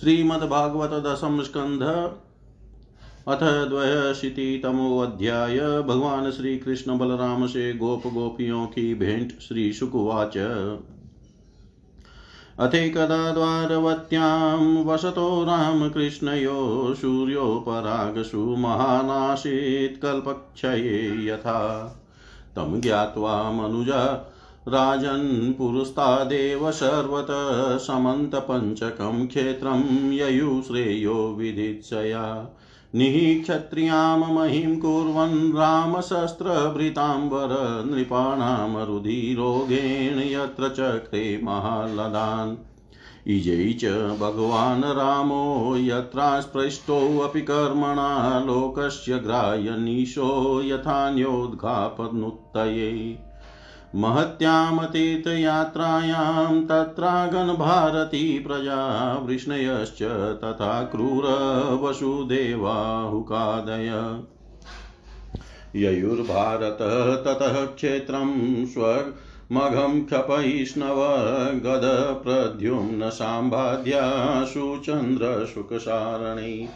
श्रीमद्भागवत दशम स्कंध अथ द्वयशीतितमोऽध्याय। भगवान श्री कृष्ण बलराम से गोप गोपियों की भेंट श्री शुकुवाच। अथेकदा द्वारवत्यां वसतो रामकृष्णयो, सूर्योपरागसु महानासीत् कल्पक्षये यथा। तं ज्ञात्वा मनुजा राजन् पुरस्तादेव सर्वतः समन्तपञ्चकं क्षेत्रं ययुश्रेयो विदित्सया निःक्षत्रियाँ महिं कुर्वन् रामशस्त्रभृताम्बर नृपाणामरुधिरोगेण यत्र चक्रे महालदान्। इजै च भगवान् रामो यत्रास्पृष्टोऽपि कर्मणा, लोकस्य ग्राह्यनीशो यथान्योद्घापनुत्तये। महत्यामतीर्थयात्रायां तत्रागणभारती प्रजा वृष्णयश्च तथा क्रूर वसुदेवाहुकादय ययुर्भारतः ततः क्षेत्रं स्वमघं क्षपैष्णव गदप्रद्युम्न साम्बाद्याशु चन्द्रशुकसारणी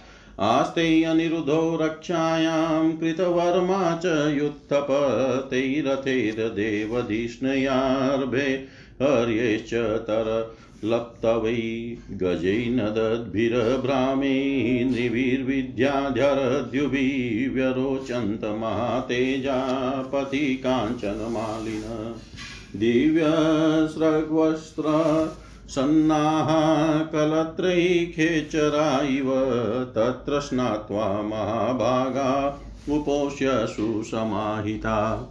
आस्ते अनिरुद्धो रक्षायां कृतवर्मा च युत्थपतैरथैर्देवधिष्णयार्भे हर्यश्च तरलप्तवै गजैर्नदद्भिर्भ्रामे नृभिर्विद्याध्यरद्युभिः व्यरोचन्त महातेजापति काञ्चनमालिन दिव्यस्रग्वस्त्र सन्नाः कलत्रैखेचरा इव तत्र स्नात्वा महाभागा उपोष्य सुसमाहिता।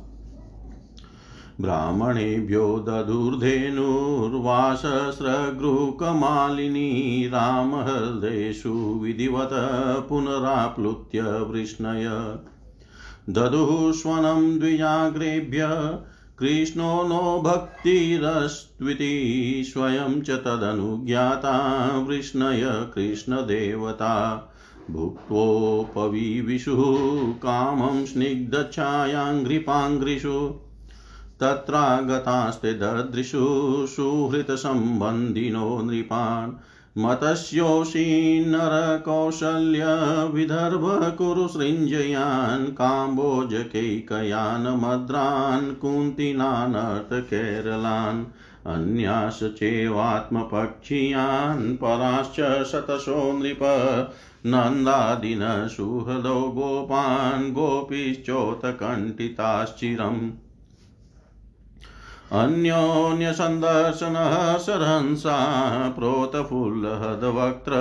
ब्राह्मणेभ्यो दधुर्धेनुर्वासस्रगृहकमालिनी रामहृदेषु विधिवत पुनराप्लुत्य वृष्णय। दधुः स्वनं द्विजाग्रेभ्य कृष्णो नो भक्तिरस्त्विति, स्वयं च तदनुज्ञाता, वृष्णय कृष्णदेवता। भुक्त्वोपविविशुः कामं स्निग्धच्छायाङ्घ्रिपाङ्घ्रिषु तत्रागतास्ते ददृशु सुहृतसम्बन्धिनो नृपान्। मतस्योषी नरकौशल्य विदर्भ कुरु सृञ्जयान् काम्बोजकैकयान् मद्रान् कुन्तिनानर्तकेरलान् अन्यास चैवात्मपक्षीयान् पराश्च शतशो नृप नन्दादिनसुहृदो गोपान् गोपीश्चोतकण्ठिताश्चिरम् अन्योन्यसन्दर्शनः सरहंसा प्रोतफुल्लहदवक्त्र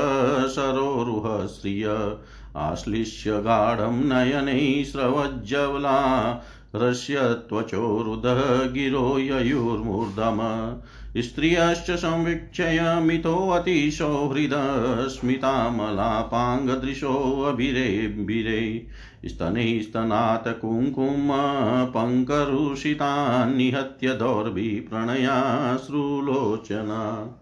सरोरुह श्रिय आश्लिष्य गाढं नयनैः स्रवज्जवला रस्यत्वचोरुदः गिरो ययुर्मूर्धम। स्त्रियश्च संवीक्षय मितोऽतिशोहृदस्मितामलापाङ्गदृशोऽभिरेभिरे स्तनैः स्तनात् कुङ्कुम पङ्करुषितान् निहत्य दौर्भिप्रणयाश्रुलोचना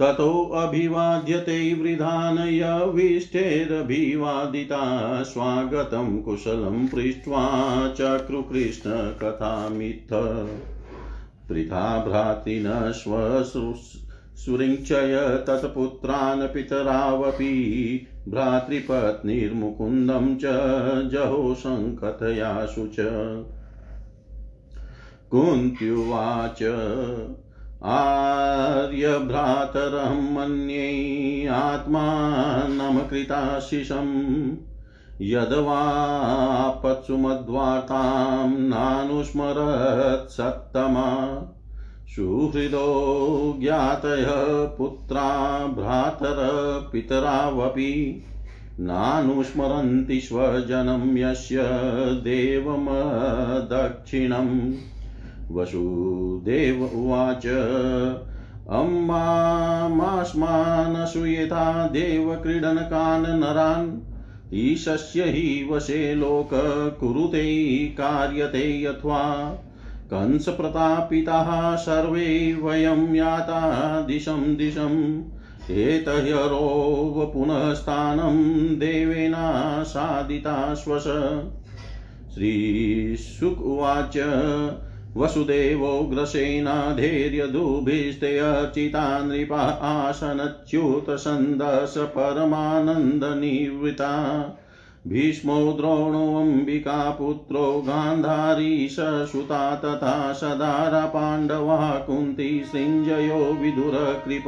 ततोऽभिवाद्यते वृधान् यविष्ठैरभिवादिता। स्वागतं कुशलं पृष्ट्वा चक्रुकृष्णकथामित्थ वृथा भ्रातृनश्वसुरिञ्चय तत्पुत्रान् पितरावपि भ्रातृपत्नीर्मुकुन्दं च जहो सङ्कथयाशु च। कुन्त्युवाच आर्यभ्रातरहं मन्ये आत्मानमकृताशिषम् यद्वापत्सु मद्वार्तां नानुस्मरत्सत्तमा। सुहृदो ज्ञातयः पुत्रा भ्रातरपितरावपि नानुस्मरन्ति स्वजनं यस्य देवमदक्षिणम्। वसुदेव उवाच। अम्मास्मानसूयता देवक्रीडनकान् नरान् ईशस्य हि वशे लोक कुरुते कार्यते यथवा कंसप्रतापिताः सर्वे वयं याता दिशं दिशम् एतह्यरोव पुनः स्थानं देवेनासादिता श्वस श्रीशुक उवाच। वसुदेवोग्रसेनाधैर्यदुभिस्ते अर्चिता नृपा आसनच्युतसन्दश परमानन्दनिवृता भीष्मो द्रोणोऽम्बिकापुत्रो गान्धारी ससुता तथा सदारा पाण्डवा कुन्ती सृञ्जयो विदुरकृप।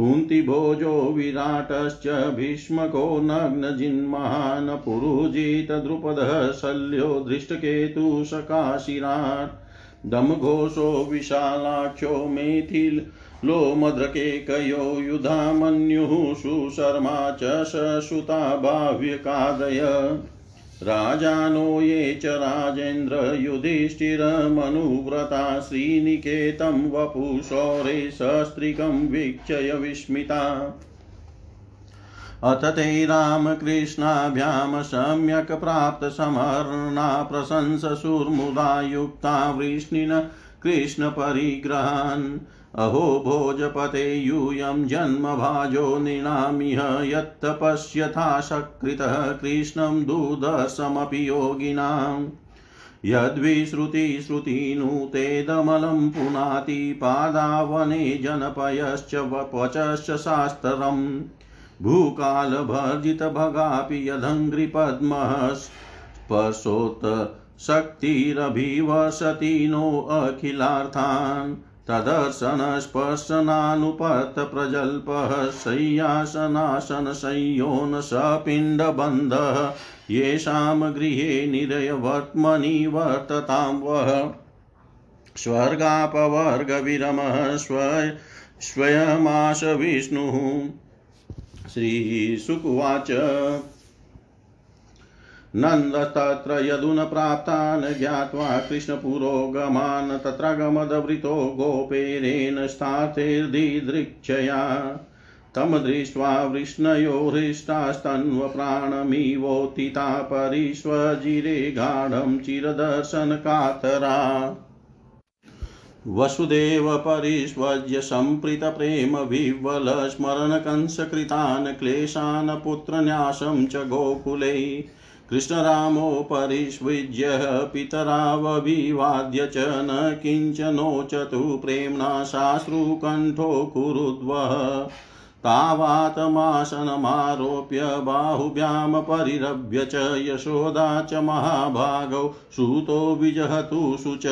कुन्तिभोजो विराटश्च भीष्मको नग्नजिन्महान् पुरुजितद्रुपदः शल्यो दृष्टकेतुशकाशिराट् दमघोषो विशालाख्यो मेथिल्, लोमद्रकेकयो युधामन्युः सुशर्मा च ससुता भाव्यकादय राजानो ये च राजेन्द्र युधिष्ठिरमनुव्रता श्रीनिकेतं वपुशौरे सस्त्रिकं वीक्षय विस्मिता। अथ ते रामकृष्णाभ्यां सम्यक् प्राप्तसमर्णा प्रशंससुर्मुदा युक्ता वृष्णिन कृष्णपरिग्रहान्। अहो भोजपते यूयं जन्मभाजो नृणामिह यत्तपस्यथा सकृतः कृष्णं दुर्दशमपि योगिनाम् यद्विश्रुतिश्रुतिनुतेदमलं पुनाति पादावने जनपयश्च वपचश्च शास्त्रम्। भूकालभर्जितभगापि यदङ्घ्रिपद्मः स्पर्शोत् शक्तिरभिवसति नो अखिलार्थान्। तदर्शनस्पर्शनानुपतप्रजल्पः शय्यासनासनसंयो सपिण्डबन्धः येषां गृहे निरयवर्त्मनि वर्ततां वः स्वर्गापवर्गविरमः स्व स्वयमाश विष्णुः श्रीशुकुवाच नन्दस्तत्र यदुन प्राप्तान् ज्ञात्वा कृष्णपुरोगमान् तत्रागमदवृतो गोपेरेण स्थार्थैर्दिदृक्षया तं दृष्ट्वा वृष्णयो हृष्टास्तन्वप्राणमिवोत्थिता परिष्वजिरे गाढं चिरदर्शनकातरा। वसुदेव परिष्वज्य सम्प्रीतप्रेम विह्वल स्मरणकंसकृतान् क्लेशान् पुत्रन्यासं च गोकुले कृष्णरामोपरिष्विज्य पितरावभिवाद्य च न किञ्चनोचतु प्रेम्णा शाश्रुकण्ठो कुरुद्वः। तावातमासनमारोप्य बाहुभ्यां परिरभ्य च यशोदा च महाभागौ, सूतो विजहतु शुच।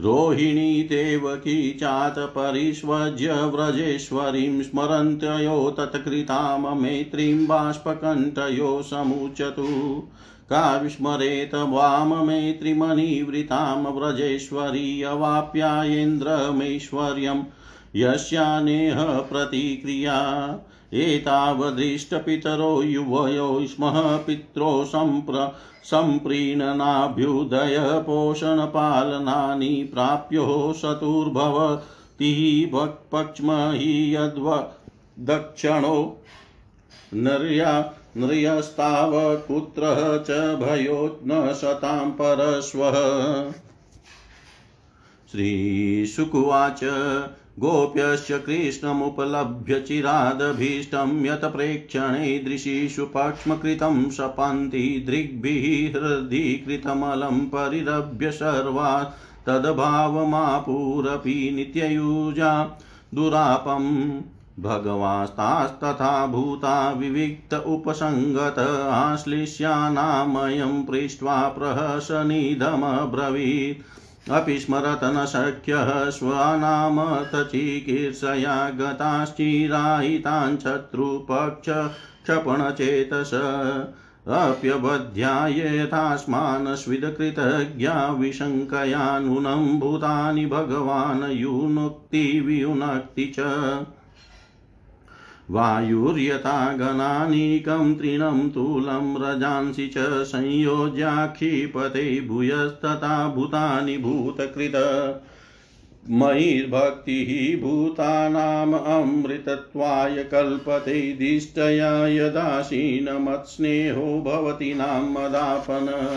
रोहिणी देवकी चातपरिष्वज्य व्रजेश्वरीं स्मरन्त्ययो तत्कृतां मैत्रीं बाष्पकण्ठयो समुचतु। का विस्मरेत वाममैत्रिमनिवृतां व्रजेश्वरी अवाप्यायेन्द्रमैश्वर्यं यस्यानेह प्रतिक्रिया। एतावदृष्टपितरो युवयो स्मः पित्रो सम्प्र सम्प्रीणनाभ्युदय पोषणपालनानि प्राप्यो शतुर्भवति पक्ष्महि यद्व दक्षिणो नर्या नृयस्ताव कुत्रः च भयो न परश्वः श्रीशुकुवाच गोप्यश्च कृष्णमुपलभ्य चिरादभीष्टं यत् प्रेक्षणैदृशीषु पक्ष्मकृतं शपन्ति दृग्भिः हृदि कृतमलं परिरभ्य सर्वा तद्भावमापुरपि नित्ययुजा दुरापम् भगवास्तास्तथा भूता विविक्त उपसङ्गत आश्लिष्यानामयं पृष्ट्वा प्रहसनिधमब्रवीत्। अपि स्मरत न शक्यः स्वनामतचिकीर्षया गताश्चिरायितान् शत्रुपक्षक्षपणचेतस अप्यबध्यायेथास्मान् स्विदकृतज्ञा विशङ्कया नूनं भूतानि भगवान् युनुक्ति वियुनक्ति च। वायुर्यथा गणानीकं तृणं तूलं रजांसि च संयोज्याक्षिपते भूयस्तथा भूतानि भूतकृत। मयिर्भक्तिः भूतानाम् अमृतत्वाय कल्पते दिष्टया यदासीनमत्स्नेहो भवति नाम मदापन।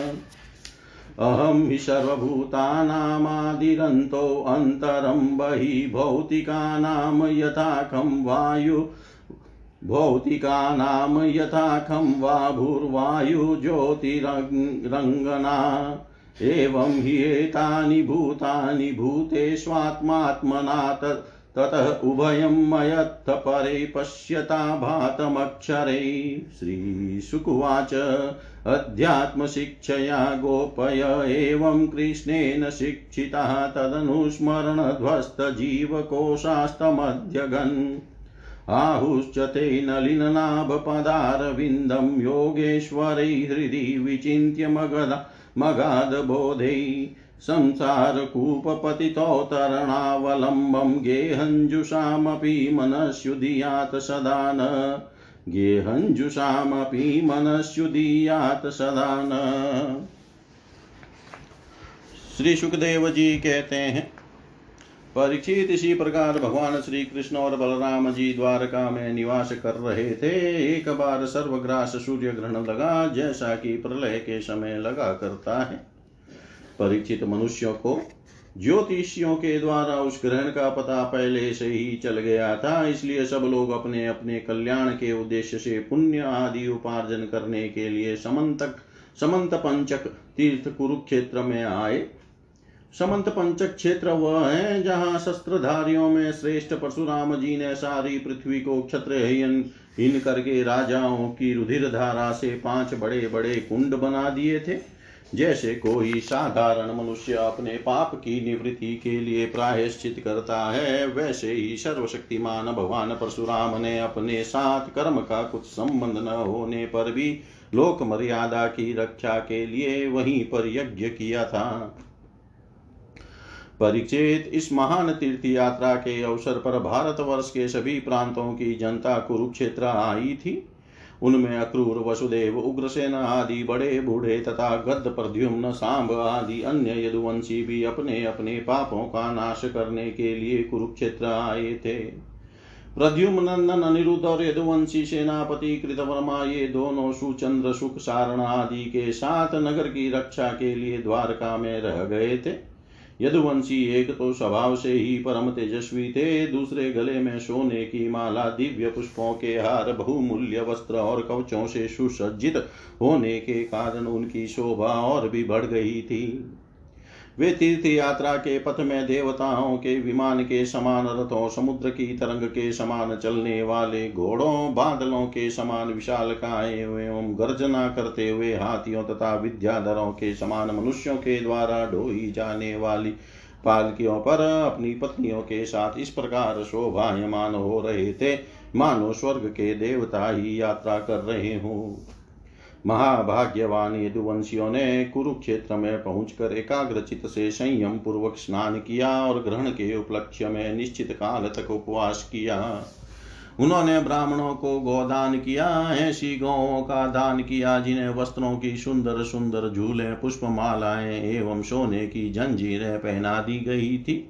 अहं हि सर्वभूतानामादिरन्तोऽन्तरं बहिः भौतिकानां यथाखं वायु भौतिकानां यथाखं वा भूर्वायुज्योतिरङ्गना एवं हि एतानि भूतानि भूतेष्वात्मात्मना ततः उभयं मयत्थ परे पश्यता भातमक्षरै। श्रीशुकुवाच, अध्यात्मशिक्षया गोपय, एवं कृष्णेन शिक्षितः तदनुस्मरणध्वस्तजीवकोशास्तमध्यगन्। आहुश्च ते नलिननाभपदारविन्दं योगेश्वरै हृदि विचिन्त्य मगदा मगाधबोधै संसारकूपपतितोतरणावलम्बं गेहञ्जुषामपि मनस्युदीयात् सदा न गेहञ्जुषामपि मनस्युदीयात् सदा न श्री सुखदेव जी कहते हैं परीक्षित इसी प्रकार भगवान श्री कृष्ण और बलराम जी द्वारका में निवास कर रहे थे। एक बार सर्वग्रास सूर्य ग्रहण लगा, जैसा कि प्रलय के समय लगा करता है। परीक्षित मनुष्यों को ज्योतिषियों के द्वारा उस ग्रहण का पता पहले से ही चल गया था, इसलिए सब लोग अपने अपने कल्याण के उद्देश्य से पुण्य आदि उपार्जन करने के लिए समंतक, समंत पंचक तीर्थ कुरुक्षेत्र में आए। समंत पंचक क्षेत्र वह है, जहाँ शस्त्रधारियों में श्रेष्ठ परशुराम जी ने सारी पृथ्वी को क्षत्र हीन करके राजाओं की रुधिर धारा से पाँच बड़े बड़े कुंड बना दिए थे। जैसे कोई साधारण मनुष्य अपने पाप की निवृत्ति के लिए प्रायश्चित करता है, वैसे ही सर्वशक्तिमान भगवान परशुराम ने अपने साथ कर्म का कुछ संबंध न होने पर भी लोक मर्यादा की रक्षा के लिए वहीं पर यज्ञ किया था। परीक्षित इस महान तीर्थ यात्रा के अवसर पर भारतवर्ष के सभी प्रांतों की जनता कुरुक्षेत्र आई थी। उनमें अक्रूर, वसुदेव, उग्रसेन आदि बड़े बूढ़े तथा गद्द, प्रद्युम्न, सांब आदि अन्य यदुवंशी भी अपने अपने पापों का नाश करने के लिए कुरुक्षेत्र आए थे। प्रद्युम्नंदन अनिरुद्ध और यदुवंशी सेनापति कृतवर्मा, ये दोनों सुचंद्र सुख सारण आदि के साथ नगर की रक्षा के लिए द्वारका में रह गए थे। यदुवंशी एक तो स्वभाव से ही परम तेजस्वी थे, दूसरे गले में सोने की माला, दिव्य पुष्पों के हार, बहुमूल्य वस्त्र और कवचों से सुसज्जित होने के कारण उनकी शोभा और भी बढ़ गई थी। वे तीर्थ यात्रा के पथ में देवताओं के विमान के समान रथों, समुद्र की तरंग के समान चलने वाले घोड़ों, बादलों के समान विशाल काय एवं गर्जना करते हुए हाथियों तथा विद्याधरों के समान मनुष्यों के द्वारा ढोई जाने वाली पालकियों पर अपनी पत्नियों के साथ इस प्रकार शोभायमान हो रहे थे। मानो स्वर्ग के देवता ही यात्रा कर रहे हों। महाभाग्यवान यदुवंशियों ने कुरुक्षेत्र में पहुंचकर एकाग्रचित से संयम पूर्वक स्नान किया और ग्रहण के उपलक्ष्य में निश्चित काल तक उपवास किया। उन्होंने ब्राह्मणों को गोदान किया, ऐसी गौों का दान किया, जिन्हें वस्त्रों की सुंदर सुंदर झूले पुष्प मालाएँ एवं सोने की जंजीरें पहना दी गई थी।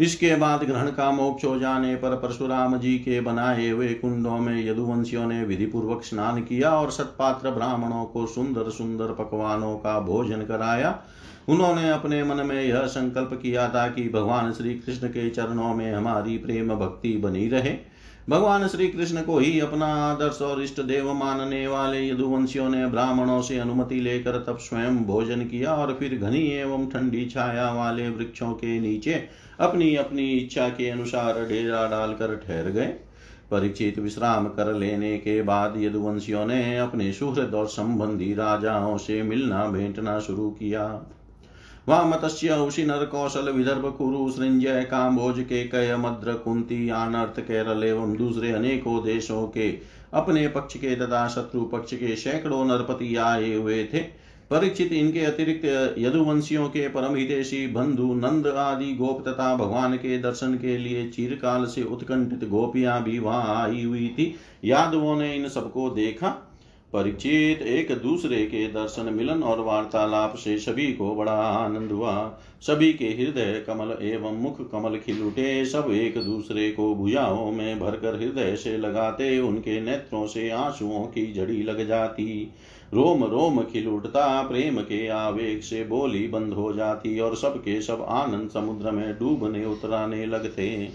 इसके बाद ग्रहण का मोक्ष हो जाने पर परशुराम जी के बनाए हुए कुंडों में यदुवंशियों ने विधि पूर्वक स्नान किया और सतपात्र ब्राह्मणों को सुंदर सुंदर पकवानों का भोजन कराया। उन्होंने अपने मन में यह संकल्प किया था कि भगवान श्री कृष्ण के चरणों में हमारी प्रेम भक्ति बनी रहे। भगवान श्री कृष्ण को ही अपना आदर्श और इष्ट देव मानने वाले यदुवंशियों ने ब्राह्मणों से अनुमति लेकर तब स्वयं भोजन किया और फिर घनी एवं ठंडी छाया वाले वृक्षों के नीचे अपनी अपनी इच्छा के अनुसार डेरा डालकर ठहर गए। परीक्षित विश्राम कर लेने के बाद यदुवंशियों ने अपने सुहृद और संबंधी राजाओं से मिलना भेंटना शुरू किया। वह मत्स्य, उसी नर कौशल, विदर्भ, कुरु, सृंजय काम्बोज के कय, मद्र, कुंती आनर्थ केरल एवं दूसरे अनेकों देशों के अपने पक्ष के तथा शत्रु पक्ष के सैकड़ों नरपति आए हुए थे। परीक्षित इनके अतिरिक्त यदुवंशियों के परम हितेशी बंधु नंद आदि गोप तथा भगवान के दर्शन के लिए चिरकाल से उत्कंठित गोपियाँ भी वहाँ आई हुई थी। यादवों ने इन सबको देखा। परीक्षित एक दूसरे के दर्शन, मिलन और वार्तालाप से सभी को बड़ा आनंद हुआ। सभी के हृदय कमल एवं मुख कमल खिल उठे। सब एक दूसरे को भुजाओं में भरकर हृदय से लगाते। उनके नेत्रों से आंसुओं की जड़ी लग जाती। रोम रोम खिल उठता, प्रेम के आवेग से बोली बंद हो जाती और सबके सब आनंद समुद्र में डूबने उतराने लगते।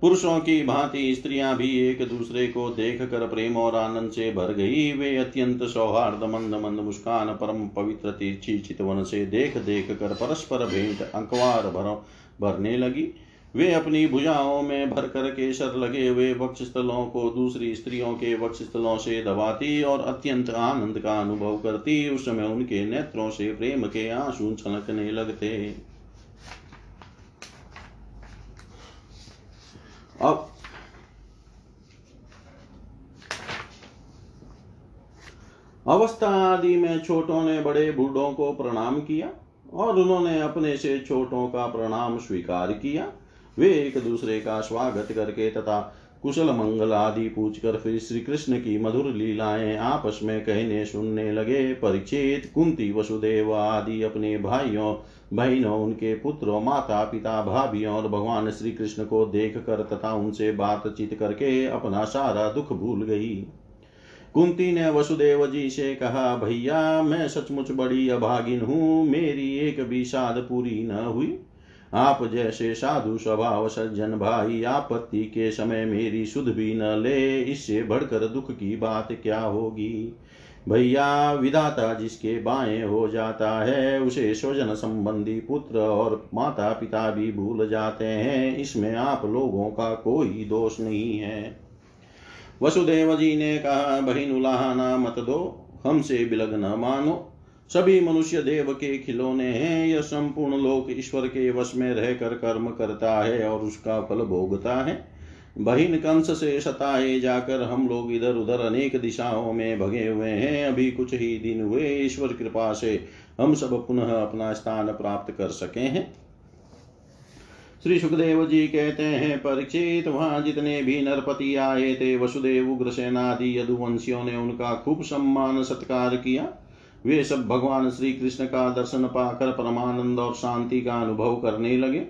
पुरुषों की भांति स्त्रियाँ भी एक दूसरे को देख कर प्रेम और आनंद से भर गई। वे अत्यंत सौहार्द, मंद मंद मुस्कान, परम पवित्र तीर्थी चितवन से देख देख कर परस्पर भेंट अंकवार भर, भरने लगी। वे अपनी भुजाओं में भर कर केसर लगे हुए वक्ष स्थलों को दूसरी स्त्रियों के वक्ष स्थलों से दबाती और अत्यंत आनंद का अनुभव करती, उस समय उनके नेत्रों से प्रेम के आँसू छलकने लगते। अब अवस्था आदि में छोटों ने बड़े बूढ़ों को प्रणाम किया और उन्होंने अपने से छोटों का प्रणाम स्वीकार किया। वे एक दूसरे का स्वागत करके तथा कुशल मंगल आदि पूछकर फिर श्री कृष्ण की मधुर लीलाएँ आपस में कहने सुनने लगे। परीक्षित कुंती, वसुदेव आदि अपने भाइयों, बहनों, उनके पुत्रों माता पिता भाभियों और भगवान श्री कृष्ण को देख कर तथा उनसे बातचीत करके अपना सारा दुख भूल गई। कुंती ने वसुदेव जी से कहा, भैया, मैं सचमुच बड़ी अभागिन हूँ। मेरी एक भी साध पूरी न हुई। आप जैसे साधु स्वभाव सज्जन भाई, आपत्ति के समय मेरी सुध भी न ले। इससे बढ़कर दुख की बात क्या होगी? भैया विदाता जिसके बाएँ हो जाता है, उसे स्वजन संबंधी पुत्र और माता पिता भी भूल जाते हैं। इसमें आप लोगों का कोई दोष नहीं है। वसुदेव जी ने कहा बहिन उलाहना मत दो, हमसे बिलग न मानो। सभी मनुष्य देव के खिलौने हैं। यह संपूर्ण लोक ईश्वर के वश में रहकर कर्म करता है और उसका फल भोगता है। बहिन कंस से सताए जाकर हम लोग इधर उधर अनेक दिशाओं में भगे हुए हैं। अभी कुछ ही दिन हुए, ईश्वर कृपा से हम सब पुनः अपना स्थान प्राप्त कर सके हैं। श्री सुखदेव जी कहते हैं, परीक्षित, वहाँ जितने भी नरपति आए थे, वसुदेव, उग्रसेनादि, यदुवंशियों ने उनका खूब सम्मान सत्कार किया। वे सब भगवान श्री कृष्ण का दर्शन पाकर परमानंद और शांति का अनुभव करने लगे।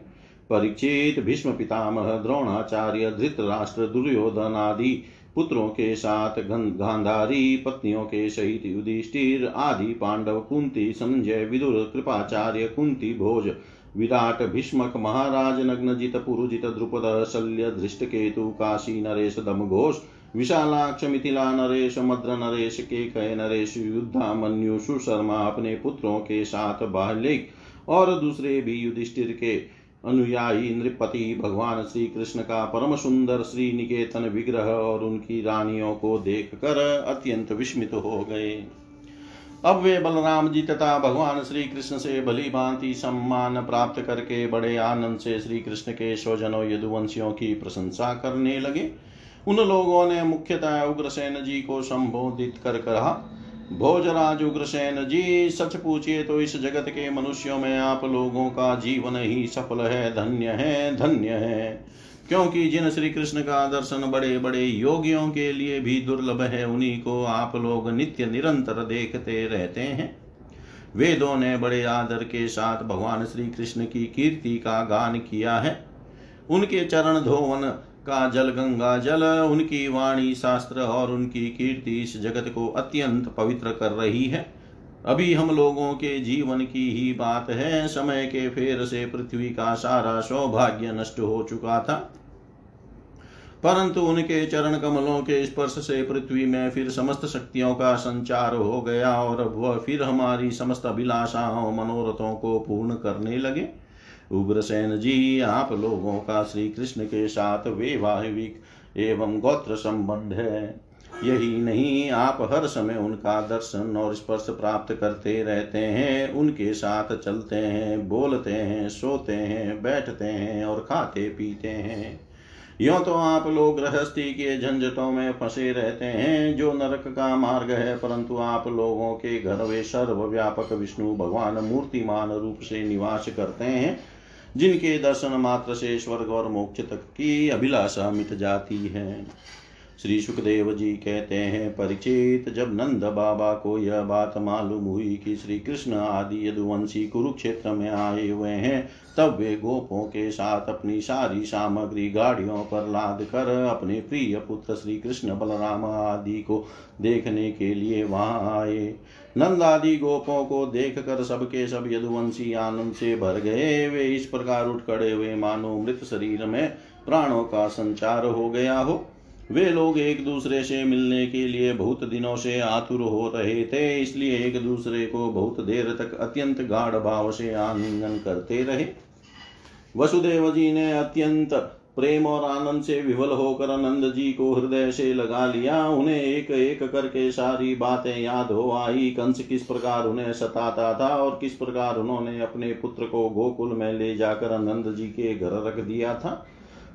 परीक्षित भीष्म पितामह, द्रोणाचार्य, धृतराष्ट्र, दुर्योधन आदि पुत्रों के साथ गांधारी, पत्नियों के सहित युधिष्ठिर आदि पांडव, कुंती, संजय, विदुर, कृपाचार्य, कुंती भोज, विराट, भीष्मक, महाराज, नग्नजित, पुरुजित, द्रुपद, शल्य धृष्ट केतु काशी, नरेश दम घोष विशालाक्ष मिथिला नरेश, मद्र नरेश के कय नरेश युद्धा मन्यु, सुशर्मा अपने पुत्रों के साथ बाहलिक और दूसरे भी युधिष्ठिर के अनुयायी नृपति भगवान श्री कृष्ण का परम सुंदर श्री निकेतन विग्रह और उनकी रानियों को देखकर अत्यंत विस्मित हो गए। अब वे बलराम जी तथा भगवान श्री कृष्ण से भली भांति सम्मान प्राप्त करके बड़े आनंद से श्री कृष्ण के स्वजनों, यदुवंशियों की प्रशंसा करने लगे। उन लोगों ने मुख्यतः उग्रसेन जी को संबोधित कर कहा भोजराज उग्रसेन जी, सच पूछिए तो इस जगत के मनुष्यों में आप लोगों का जीवन ही सफल है, धन्य है धन्य है। क्योंकि जिन श्री कृष्ण का दर्शन बड़े बड़े योगियों के लिए भी दुर्लभ है, उन्हीं को आप लोग नित्य निरंतर देखते रहते हैं। वेदों ने बड़े आदर के साथ भगवान श्री कृष्ण की कीर्ति का गान किया है। उनके चरण धोवन का जल गंगा जल उनकी वाणी शास्त्र और उनकी कीर्ति इस जगत को अत्यंत पवित्र कर रही है। अभी हम लोगों के जीवन की ही बात है। समय के फेर से पृथ्वी का सारा सौभाग्य नष्ट हो चुका था। परंतु उनके चरण कमलों के स्पर्श से पृथ्वी में फिर समस्त शक्तियों का संचार हो गया और वह फिर हमारी समस्त अभिलाषाओं, मनोरथों को पूर्ण करने लगे। उग्रसेन जी, आप लोगों का श्री कृष्ण के साथ वैवाहिक एवं गोत्र संबंध है। यही नहीं, आप हर समय उनका दर्शन और स्पर्श प्राप्त करते रहते हैं, उनके साथ चलते हैं, बोलते हैं, सोते हैं, बैठते हैं और खाते पीते हैं। यो तो आप लोग गृहस्थी के झंझटों में फंसे रहते हैं, जो नरक का मार्ग है, परंतु आप लोगों के घर वे सर्वव्यापक विष्णु भगवान मूर्तिमान रूप से निवास करते हैं जिनके दर्शन मात्र से स्वर्ग और मोक्ष तक की अभिलाषा मिट जाती है। श्री सुखदेव जी कहते हैं, परिचित जब नंद बाबा को यह बात मालूम हुई कि श्री कृष्ण आदि यदुवंशी कुरुक्षेत्र में आए हुए हैं, तब वे गोपों के साथ अपनी सारी सामग्री गाड़ियों पर लाद कर अपने प्रिय पुत्र श्री कृष्ण बलराम आदि को देखने के लिए वहाँ आए। नंद आदि गोपों को देख कर सबके सब यदुवंशी आनंद से भर गए। वे इस प्रकार उठ खड़े हुए मानो मृत शरीर में प्राणों का संचार हो गया हो। वे लोग एक दूसरे से मिलने के लिए बहुत दिनों से आतुर हो रहे थे, इसलिए एक दूसरे को बहुत देर तक अत्यंत गाढ़ भाव से आलिंगन करते रहे। वसुदेव जी ने अत्यंत प्रेम और आनंद से विवल होकर नंद जी को हृदय से लगा लिया। उन्हें एक एक करके सारी बातें याद हो आई। कंस किस प्रकार उन्हें सताता था और किस प्रकार उन्होंने अपने पुत्र को गोकुल में ले जाकर नंद जी के घर रख दिया था।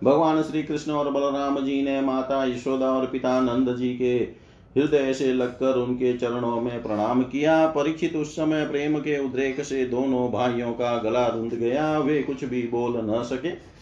भगवान श्री कृष्ण और बलराम जी ने माता यशोदा और पिता नंद जी के हृदय से लगकर उनके चरणों में प्रणाम किया। परीक्षित उस समय प्रेम के उद्रेक से दोनों भाइयों का गला रुंध गया। वे कुछ भी बोल न सके।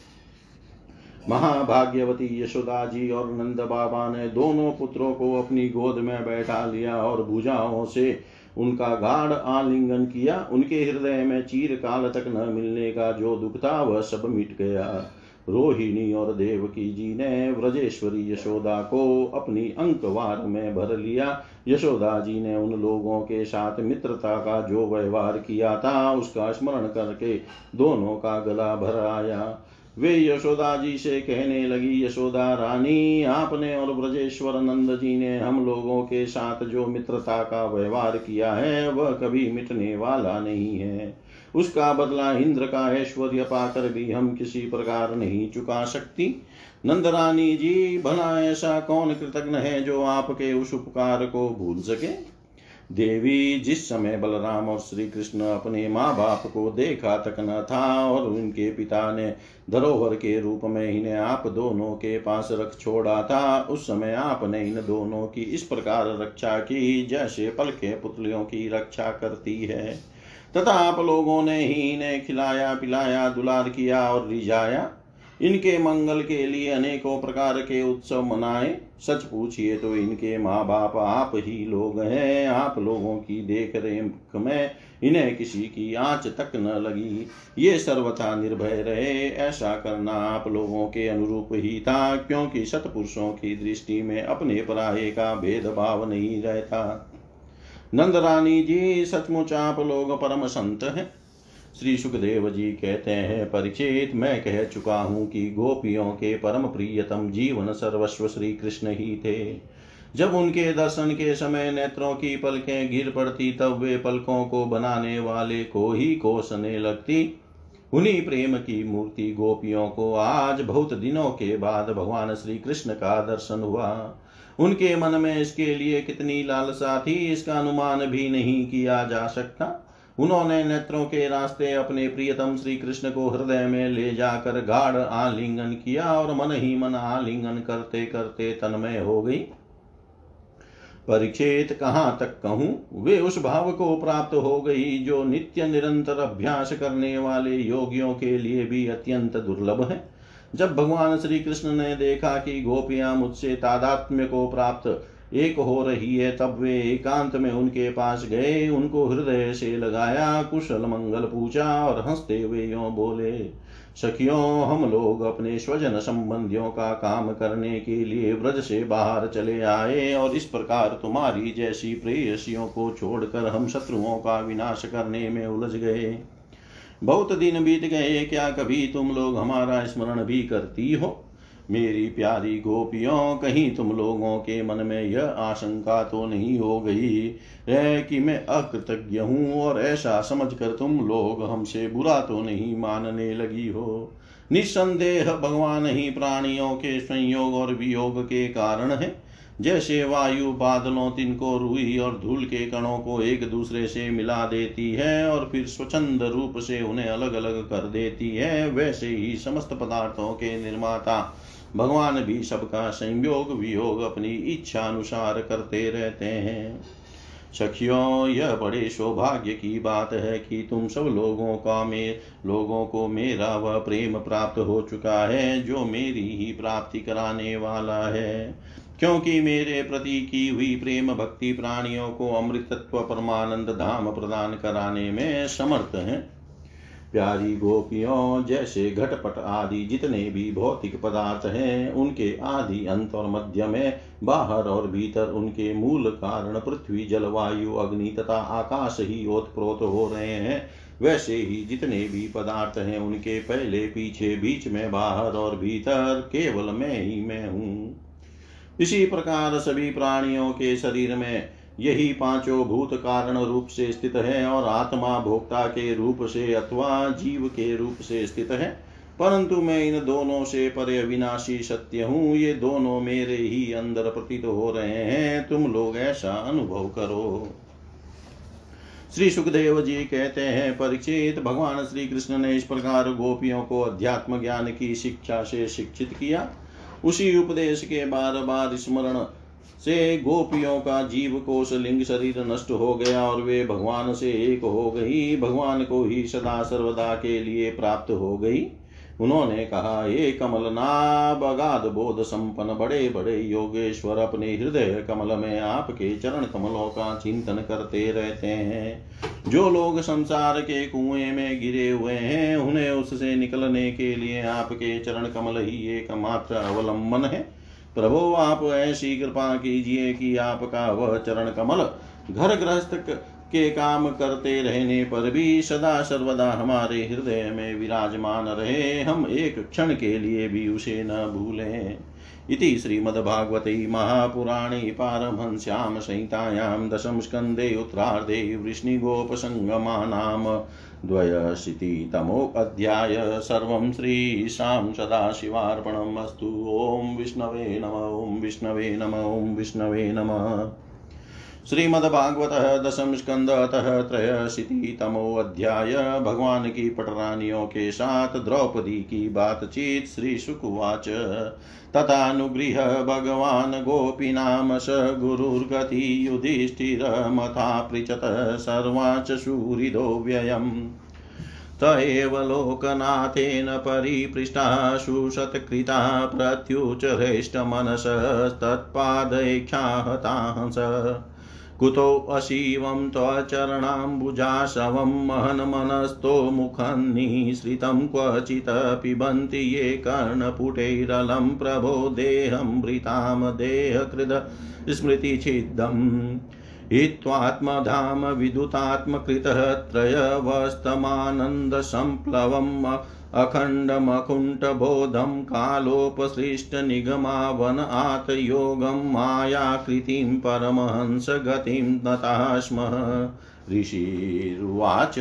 महाभाग्यवती यशोदा जी और नंद बाबा ने दोनों पुत्रों को अपनी गोद में बैठा लिया और भुजाओं से उनका गाढ़ आलिंगन किया। उनके हृदय में चीर काल तक न मिलने का जो दुख था, वह सब मिट गया। रोहिणी और देवकी जी ने व्रजेश्वरी यशोदा को अपनी अंकवार में भर लिया। यशोदा जी ने उन लोगों के साथ मित्रता का जो व्यवहार किया था, उसका स्मरण करके दोनों का गला भर आया। वे यशोदा जी से कहने लगी, यशोदा रानी, आपने और ब्रजेश्वर नंद जी ने हम लोगों के साथ जो मित्रता का व्यवहार किया है, वह कभी मिटने वाला नहीं है। उसका बदला इंद्र का ऐश्वर्य पाकर भी हम किसी प्रकार नहीं चुका सकती। नंदरानी जी, भला ऐसा कौन कृतज्ञ है जो आपके उस उपकार को भूल सके? देवी, जिस समय बलराम और श्री कृष्ण अपने माँ बाप को देखा तक न था और उनके पिता ने धरोहर के रूप में इन्हें आप दोनों के पास रख छोड़ा था, उस समय आपने इन दोनों की इस प्रकार रक्षा की, जैसे पलके पुतलियों की रक्षा करती है। तथा आप लोगों ने ही इन्हें खिलाया, पिलाया, दुलार किया और रिझाया इनके मंगल के लिए अनेकों प्रकार के उत्सव मनाए। सच पूछिए तो इनके माँ बाप आप ही लोग हैं। आप लोगों की देख रेख में इन्हें किसी की आँच तक न लगी। ये सर्वथा निर्भय रहे। ऐसा करना आप लोगों के अनुरूप ही था, क्योंकि सतपुरुषों की दृष्टि में अपने पराये का भेदभाव नहीं रहता। नंद रानी जी, सचमुच आप लोग परम संत हैं। श्री सुखदेव जी कहते हैं परीक्षित मैं कह चुका हूँ कि गोपियों के परम प्रियतम जीवन सर्वस्व श्री कृष्ण ही थे। जब उनके दर्शन के समय नेत्रों की पलकें गिर पड़ती, तब वे पलकों को बनाने वाले को ही कोसने लगती। उन्हीं प्रेम की मूर्ति गोपियों को आज बहुत दिनों के बाद भगवान श्री कृष्ण का दर्शन हुआ। उनके मन में इसके लिए कितनी लालसा थी, इसका अनुमान भी नहीं किया जा सकता। उन्होंने नेत्रों के रास्ते अपने प्रियतम श्री कृष्ण को हृदय में ले जाकर गाढ़ आलिंगन किया और मन ही मन आलिंगन करते करते तन्मय हो गई। परीक्षित कहाँ तक कहूँ, वे उस भाव को प्राप्त हो गई जो नित्य निरंतर अभ्यास करने वाले योगियों के लिए भी अत्यंत दुर्लभ है। जब भगवान श्री कृष्ण ने देखा कि गोपियाँ मुझसे तादात्म्य को प्राप्त एक हो रही है, तब वे एकांत में उनके पास गए, उनको हृदय से लगाया, कुशल मंगल पूछा और हँसते हुए यो बोले, सखियों, हम लोग अपने स्वजन संबंधियों का काम करने के लिए व्रज से बाहर चले आए और इस प्रकार तुम्हारी जैसी प्रेयसियों को छोड़कर हम शत्रुओं का विनाश करने में उलझ गए। बहुत दिन बीत गए, क्या कभी तुम लोग हमारा स्मरण भी करती हो? मेरी प्यारी गोपियों, कहीं तुम लोगों के मन में यह आशंका तो नहीं हो गई है कि मैं अकृतज्ञ हूँ और ऐसा समझकर तुम लोग हमसे बुरा तो नहीं मानने लगी हो। निस्संदेह भगवान ही प्राणियों के संयोग और वियोग के कारण है। जैसे वायु बादलों तिनको रुई और धूल के कणों को एक दूसरे से मिला देती है और फिर स्वच्छंद रूप से उन्हें अलग अलग कर देती है, वैसे ही समस्त पदार्थों के निर्माता भगवान भी सबका संयोग वियोग अपनी इच्छा अनुसार करते रहते हैं। सखियों, यह बड़े सौभाग्य की बात है कि तुम सब लोगों का में, लोगों को मेरा वह प्रेम प्राप्त हो चुका है जो मेरी ही प्राप्ति कराने वाला है। क्योंकि मेरे प्रति की हुई प्रेम भक्ति प्राणियों को अमृतत्व परमानंद धाम प्रदान कराने में समर्थ है प्यारी गोपियों, जैसे घटपट आदि जितने भी भौतिक पदार्थ हैं, उनके आदि अंत और मध्य में, बाहर और भीतर उनके मूल कारण पृथ्वी, जलवायु, अग्नि तथा आकाश ही ओतप्रोत हो रहे हैं। वैसे ही जितने भी पदार्थ हैं, उनके पहले पीछे बीच में, बाहर और भीतर केवल मैं ही मैं हूँ। इसी प्रकार सभी प्राणियों के शरीर में यही पाँचों भूत कारण रूप से स्थित है और आत्मा भोक्ता के रूप से अथवा जीव के रूप से स्थित है। परंतु मैं इन दोनों से परे अविनाशी सत्य हूँ। ये दोनों मेरे ही अंदर प्रतीत हो रहे हैं। तुम लोग ऐसा अनुभव करो। श्री सुखदेव जी कहते हैं परीक्षित भगवान श्री कृष्ण ने इस प्रकार गोपियों को अध्यात्म ज्ञान की शिक्षा से शिक्षित किया। उसी उपदेश के बार बार स्मरण से गोपियों का जीव कोश लिंग शरीर नष्ट हो गया और वे भगवान से एक हो गई। भगवान को ही सदा सर्वदा के लिए प्राप्त हो गई। उन्होंने कहा ये कमल नाभ अगाध बोध संपन्न बड़े बड़े योगेश्वर, अपने हृदय कमल में आपके चरण कमलों का चिंतन करते रहते हैं। जो लोग संसार के कुएँ में गिरे हुए हैं, उन्हें उससे निकलने के लिए आपके चरण कमल ही एकमात्र अवलंबन है। प्रभु, आप ऐसी कृपा कीजिए कि आपका वह चरण कमल घर गृहस्थ के काम करते रहने पर भी सदा सर्वदा हमारे हृदय में विराजमान रहे। हम एक क्षण के लिए भी उसे न भूलें। इति श्रीमद्भागवते महापुराणे पारमहंस्यां संहितायां दशमस्कन्धे उत्तरार्धे वृष्णिगोपसङ्गमा द्वयशीतितमोऽध्याय सर्वं श्रीशां सदाशिवार्पणम् अस्तु। ॐ विष्णवे नम ॐ विष्णवे नम ॐ विष्णवे नमः। श्रीमद्भागवत दशम स्कंद अतः त्रयशीतितमो अध्याय भगवान की पटरानियों के साथ द्रौपदी की बातचीत श्री सुकुवाच। तथानुगृह भगवान गोपीनाम स गुरुर्गति युधिष्ठिरमथा पृच्छत सर्वाच शूरिदो व्ययम्। त एव लोकनाथेन परिपृष्टा सुशतकृता प्रत्युचरेष्टमनसस्तत्पादैख्याहतांस कुतो अशिवं त्वचरणाम्बुजाशवं महन्मनस्तो मुखन्निःसृतं क्वचित् पिबन्ति ये कर्णपुटैरलं प्रभो देहमृतां देहकृद स्मृतिच्छिद्दम् हित्वात्मधाम विदुतात्मकृतः त्रयवस्तमानन्दसम्प्लवम् अखण्डमकुण्ठबोधं कालोपसृष्टनिगमावन आतयोगं मायाकृतिं परमहंसगतिं नतः स्म ऋषिरुवाच।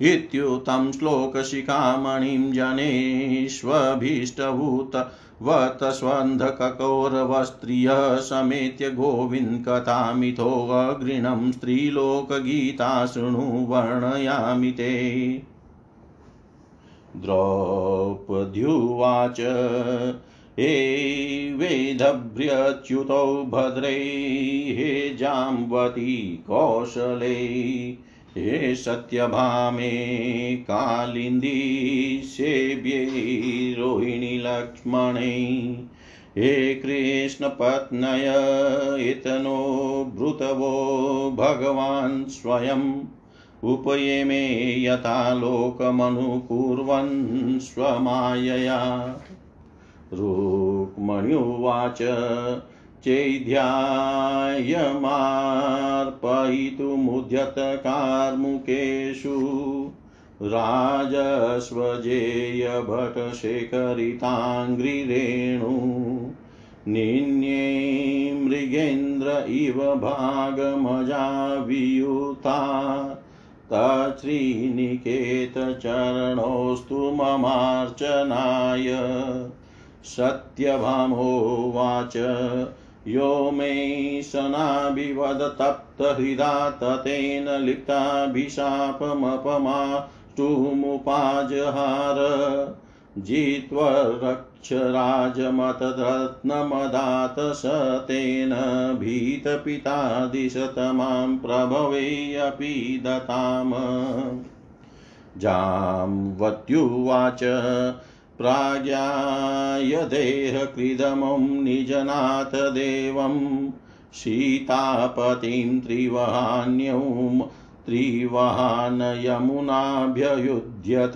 इत्युतं श्लोकशिखामणिं जनेष्वभीष्टभूत वतस्वन्धककौरवस्त्रियः समेत्य गोविन्दकथामिथोऽग्रिणं स्त्रीलोकगीता शृणु वर्णयामि ते। द्रौपद्युवाच। हे वेदभ्र्यच्युतौ भद्रे हे जाम्बती कौशले। हे सत्यभामे कालिन्दी सेव्ये रोहिणीलक्ष्मणे हे कृष्णपत्नय इतनो भृतवो भगवान् स्वयम्। उपयेमे यथा लोकमनुकुर्वन् स्वमायया। रुक्मण्युवाच चैध्यायमार्पयितुमुद्यतकार्मुकेषु राजस्वजेयभटशेखरिताङ्घ्रिरेणु निन्ये मृगेन्द्र इव भागमजा वियुता तच्छ्रीनिकेतचरणोऽस्तु ममार्चनाय। सत्यभामोवाच यो मे सनाभिवदतप्तहृदा ततेन लिप्ताभिशापमपमाष्टुमुपाजहार जित्वरक्षराजमतरत्नमदात स तेन भीतपिता दिशतमां प्रभवेऽपि दताम्। जाम्वत्युवाच प्राज्ञायदेहकृदमं निजनाथ देवं सीतापतिं त्रिवहान्यौं त्रिवहानयमुनाभ्ययुध्यत।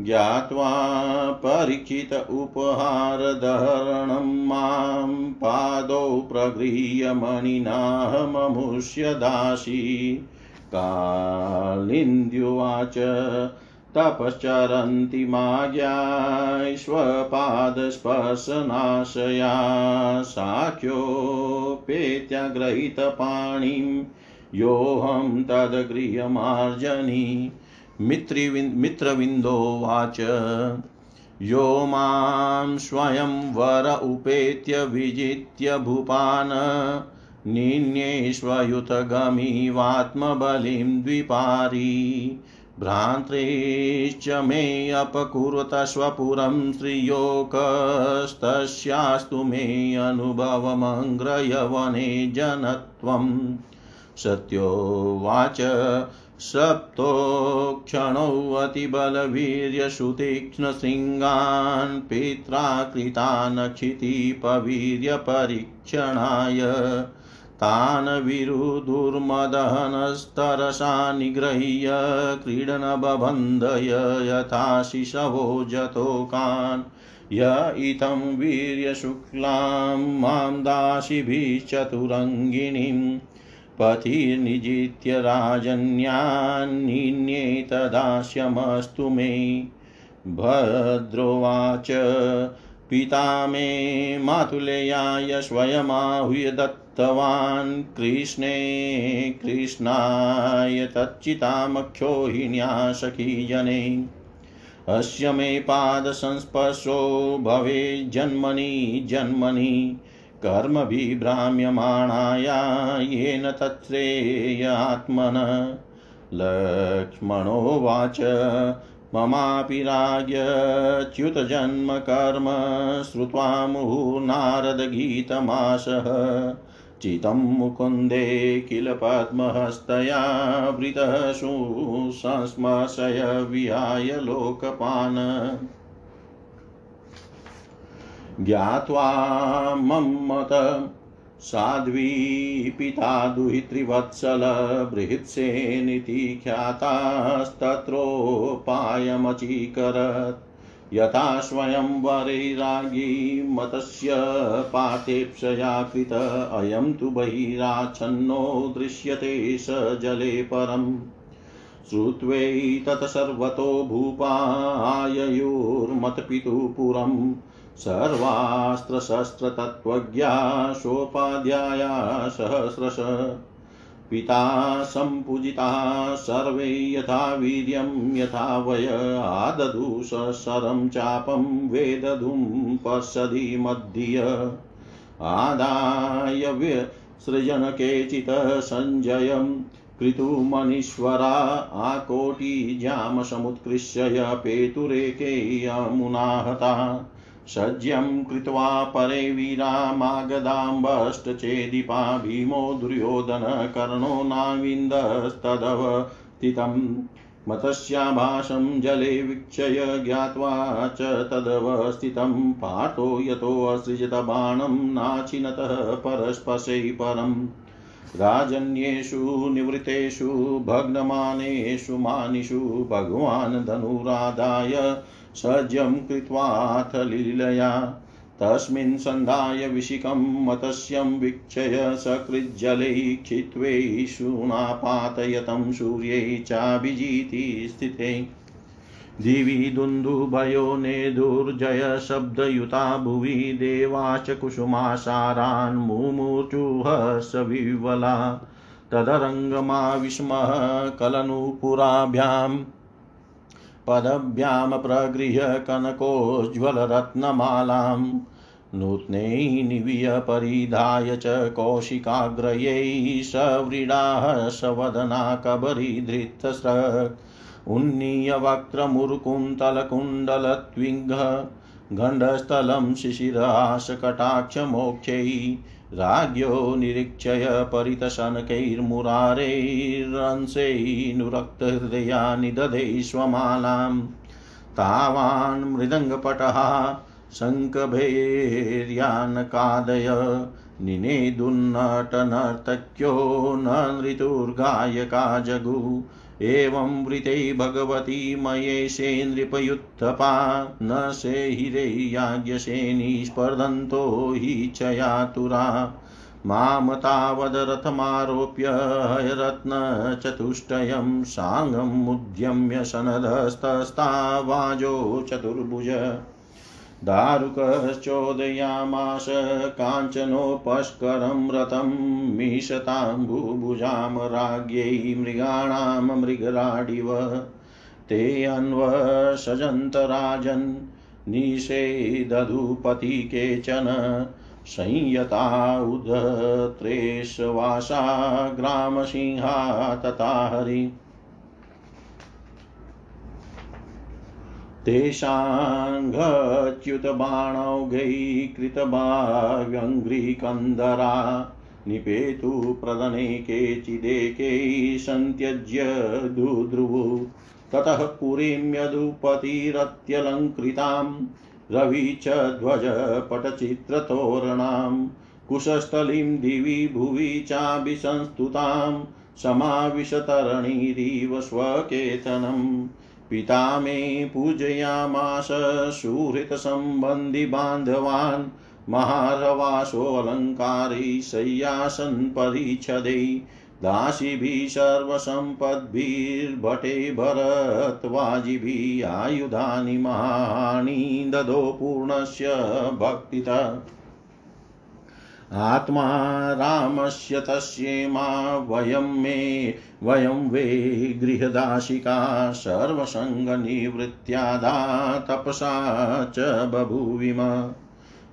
ज्ञात्वा परीक्षित उपहारधरणं माँ पादौ प्रगृह्य मणिनाहममुष्य दासी कालिन्द्युवाच तपश्चरन्ति माज्ञाश्वपादस्पर्शनाशया साख्योपेत्यग्रहीतपाणिं योऽहं तद्गृह्यमार्जनी। मित्रविन्दोवाच यो माँ स्वयं वर उपेत्य विजित्य भूपान्। निन्येष्वयुतगमिवात्मबलिं द्विपारी। भ्रान्त्रैश्च मे अपकुरुत स्वपुरं श्रियोकस्तस्यास्तु मे अनुभवमङ्ग्रयवने जनत्वं सत्योवाच सप्तोक्षणोऽतिबलवीर्यसुतीक्ष्णशृङ्गान् पित्रा कृतान् क्षितिपवीर्यपरीक्षणाय तान् विरुदुर्मदहनस्तरसा निगृह्य क्रीडनबबन्धय यथा शिशवो जतोकान् य इतं वीर्यशुक्लां माँ दाशिभिश्चतुरङ्गिणीं पथिर्निजित्य राजन्यान्निन्ये तदास्यमस्तु मे। भद्रोवाच, पिता मे, मातुलेयाय स्वयमाहुय दत्तवान्। कृष्णे, कृष्णाय तच्चितामख्यो हिन्या सखीजने अस्य मे पादसंस्पर्शो भवेज्जन्मनि जन्मनि। कर्मभिभ्राम्यमाणाया येन तच्छ्रेयात्मन लक्ष्मणोवाच ममापि राज्ञच्युतजन्मकर्म श्रुत्वा मुहुर्नारदगीतमाशः चितं मुकुन्दे किल पद्महस्तया, वृतः सुसंस्मशय विहाय लोकपान्। ज्ञात्वा मम्मत साध्वी पिता दुहित्रिवत्सल, बृहत्सेनिति ख्यातास्तत्रोपायमचीकरत्। यथा स्वयंवरे राज्ञी मतस्य पातेप्सया कृत, अयं तु बहिराच्छन्नो दृश्यते स जले परम्। श्रुत्वैतत् सर्वतो भूपाययुर्मत्पितुः पुरम्। सर्वास्त्रशस्त्रतत्त्वज्ञा सोपाध्याया सहस्रश पिता सम्पूजिता सर्वे यथा वीर्यं, यथा वय आदधु सशरं चापं वेदधुं पश्यदि मध्यय आदाय सृजन केचित् सञ्जयं कृतुमनीश्वरा आकोटिजामसमुत्कृष्य पेतुरेके सज्यं कृत्वा परे वीरामागदाम्बष्टचेदिपा भीमो दुर्योधनकर्णो नाविन्दस्तदवतितं मतस्याभासं जले वीक्षय ज्ञात्वा च तदवस्थितं पार्थो यतोऽसृजत बाणं नाचिनतः परस्पशै परम् राजन्येषु निवृत्तेषु भग्नमानेषु, मानिषु, भगवान् धनुरादाय सज्जं कृत्वाथ लीलया। तस्मिन् सन्धाय विशिखं मतस्यं वीक्षय सकृज्जलैः क्षित्वैषुणापातयतं सूर्यै चाभिजीति स्थिते। दिवि दुन्दुभयो नेदुर्जयशब्दयुता भुवि देवाश्च कुसुमासारान् मुमूर्चुः सविवला। तदरङ्गमा विस्मः कलनुपुराभ्याम् पदभ्यां प्रगृह्य कनकोज्ज्वलरत्नमालाम् नूत्नैः निवीय परिधाय च कौशिकाग्रयैः सव्रीडाः सवदना कबरीधृतस्रक् उन्नीय वक्त्रमुरुकुन्तलकुण्डलत्विङ्घ गण्डस्थलं शिशिराशकटाक्षमोक्षैः राज्ञो निरीक्षय परितशनकैर्मुरारेरंशैनुरक्तहृदया निदधे स्वमालाम् तावान् मृदङ्गपटः शङ्खभैर्यानकादय निनेदुन्नटनर्तक्यो न नृतुर्गायका जगु एवं वृते भगवती मयेशे नृपयुत्थपा, न सेहिरेयाज्ञसेनी स्पर्धन्तो हि चयातुरा माँ तावदरथमारोप्य रत्नचतुष्टयं साङ्गमुद्यम्य सनदस्तस्तावाजो चतुर्भुज। दारुकश्चोदयामास काञ्चनोपस्करं रतं मीशताम्बुभुजां राज्ञै मृगाणां मृगराडिव। ते अन्वसजन्तराजन् निषेदधुपति केचन संयता उदत्रेशवासा ग्रामसिंहा तथा हरि। तेषाङ्घच्युतबाणौघै कृतभागङ्घ्रिकन्दरा निपेतु प्रदने केचिदेकै सन्त्यज्य दुद्रुवु ततः पुरीं यदुपतिरत्यलङ्कृतां रवि च ध्वजपटचित्रतोरणां कुशस्थलीं दिवि भुवि चाभिसंस्तुतां समाविशतरणीरिव स्वकेतनम् पिता मे पूजयामास सुहृतसम्बन्धिबान्धवान् महारवासोऽलङ्कारी शय्यासन् परिच्छदै दासीभिः सर्वसम्पद्भिर्भटे भरत्वाजिभिः आयुधानि महानि, ददो पूर्णस्य भक्तितः। आत्मा रामस्य तस्येमा वयं मे, वयं वे गृहदाशिका सर्वसङ्गनिवृत्त्यादा तपसा च बभूविम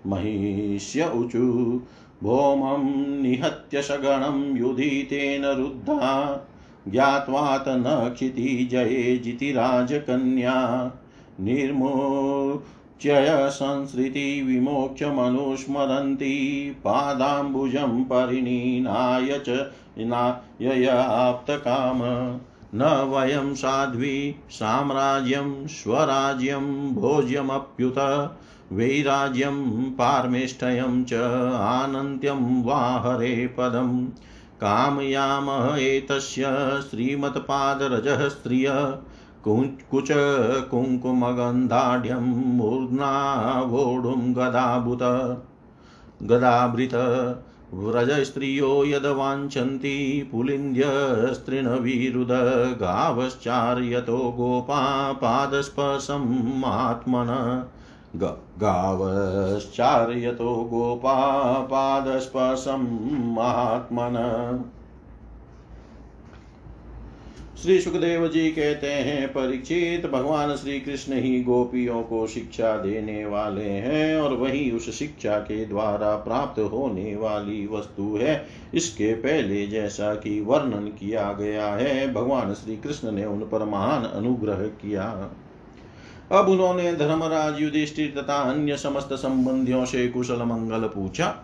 महिष्य ऊचु भौमं निहत्य सगणं युधितेन रुद्धा, ज्ञात्वात न क्षितिजये जितिराजकन्या, निर्मो च्यय संसृति विमोक्षमनुस्मरन्ति पादाम्बुजं परिणीनाय च ययाप्तकाम न वयं साध्वी साम्राज्यं, स्वराज्यं भोज्यमप्युत, वैराज्यं पारमेष्ठयं च आनन्त्यं वा हरे पदम्। कामयामः एतस्य श्रीमत्पादरजः स्त्रिय कुच कुङ्कुमगन्धाढ्यं मूर्ध्नावोढुं गदाभूत गदाभृत। व्रजस्त्रियो यद्वाञ्छन्ति पुलिन्द्यस्तृणविरुदगावश्चार्यतो गोपा पादस्पर्शम् आत्मन गावश्चार्यतो गोपा आत्मन श्री सुखदेव जी कहते हैं, परीक्षित भगवान श्री कृष्ण ही गोपियों को शिक्षा देने वाले हैं और वही उस शिक्षा के द्वारा प्राप्त होने वाली वस्तु है। इसके पहले जैसा कि वर्णन किया गया है, भगवान श्री कृष्ण ने उन पर महान अनुग्रह किया। अब उन्होंने धर्मराज युधिष्ठिर तथा अन्य समस्त संबंधियों से कुशल मंगल पूछा।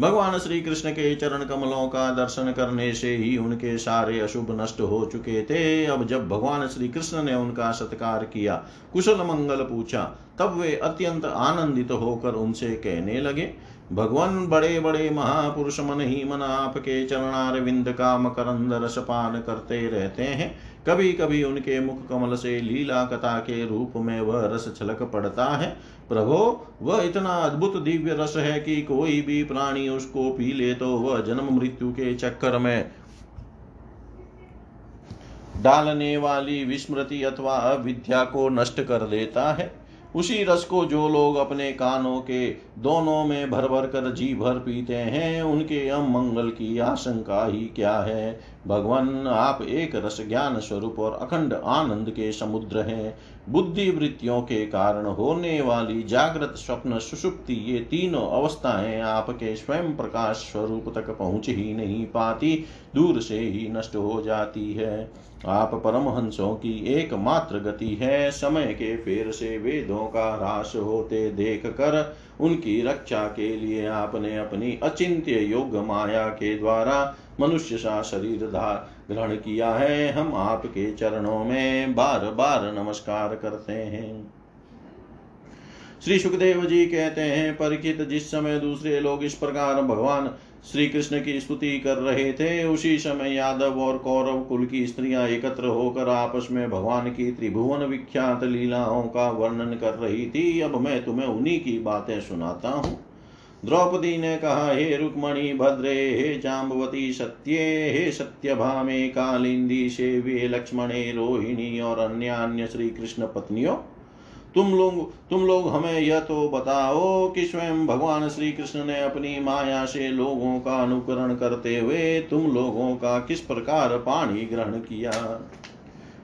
भगवान श्री कृष्ण के चरण कमलों का दर्शन करने से ही उनके सारे अशुभ नष्ट हो चुके थे। अब जब भगवान श्री कृष्ण ने उनका सत्कार किया, कुशल मंगल पूछा, तब वे अत्यंत आनंदित होकर उनसे कहने लगे, भगवान बड़े बड़े महापुरुष मन ही मन आपके चरणार विंद का मकरंद रसपान करते रहते हैं। कभी कभी उनके मुख कमल से लीला कथा के रूप में वह रस छलक पड़ता है। प्रभो, वह इतना अद्भुत दिव्य रस है कि कोई भी प्राणी उसको पी ले तो वह जन्म मृत्यु के चक्कर में डालने वाली विस्मृति अथवा अविद्या को नष्ट कर देता है। उसी रस को जो लोग अपने कानों के दोनों में भर भर कर जी भर पीते हैं, उनके अमंगल की आशंका ही क्या है? भगवान, आप एक रस ज्ञान स्वरूप और अखंड आनंद के समुद्र हैं। बुद्धि वृत्तियों के कारण होने वाली जागृत स्वप्न सुषुप्ति, ये तीनों अवस्थाएँ आपके स्वयं प्रकाश स्वरूप तक पहुँच ही नहीं पाती, दूर से ही नष्ट हो जाती है। आप परमहंसों की एकमात्र गति है, समय के फेर से वेदों का ह्रास होते देख कर उनकी रक्षा के लिए आपने अपनी अचिंत्य योग माया के द्वारा मनुष्य सा शरीर धार ग्रहण किया है, हम आपके चरणों में बार बार नमस्कार करते हैं। श्री सुखदेव जी कहते हैं परीक्षित जिस समय दूसरे लोग इस प्रकार भगवान श्री कृष्ण की स्तुति कर रहे थे, उसी समय यादव और कौरव कुल की स्त्रियाँ एकत्र होकर आपस में भगवान की त्रिभुवन विख्यात लीलाओं का वर्णन कर रही थी। अब मैं तुम्हें उन्हीं की बातें सुनाता हूँ। द्रौपदी ने कहा, हे रुक्मणी भद्रे, हे जाम्बवती सत्ये, हे सत्य सत्यभामे कालिंदी शेवे लक्ष्मणे, रोहिणी और अन्य अन्य श्री कृष्ण पत्नियों, तुम लोग तुम लोग हमें यह तो बताओ कि स्वयं भगवान श्री कृष्ण ने अपनी माया से लोगों का अनुकरण करते हुए तुम लोगों का किस प्रकार पाणी ग्रहण किया?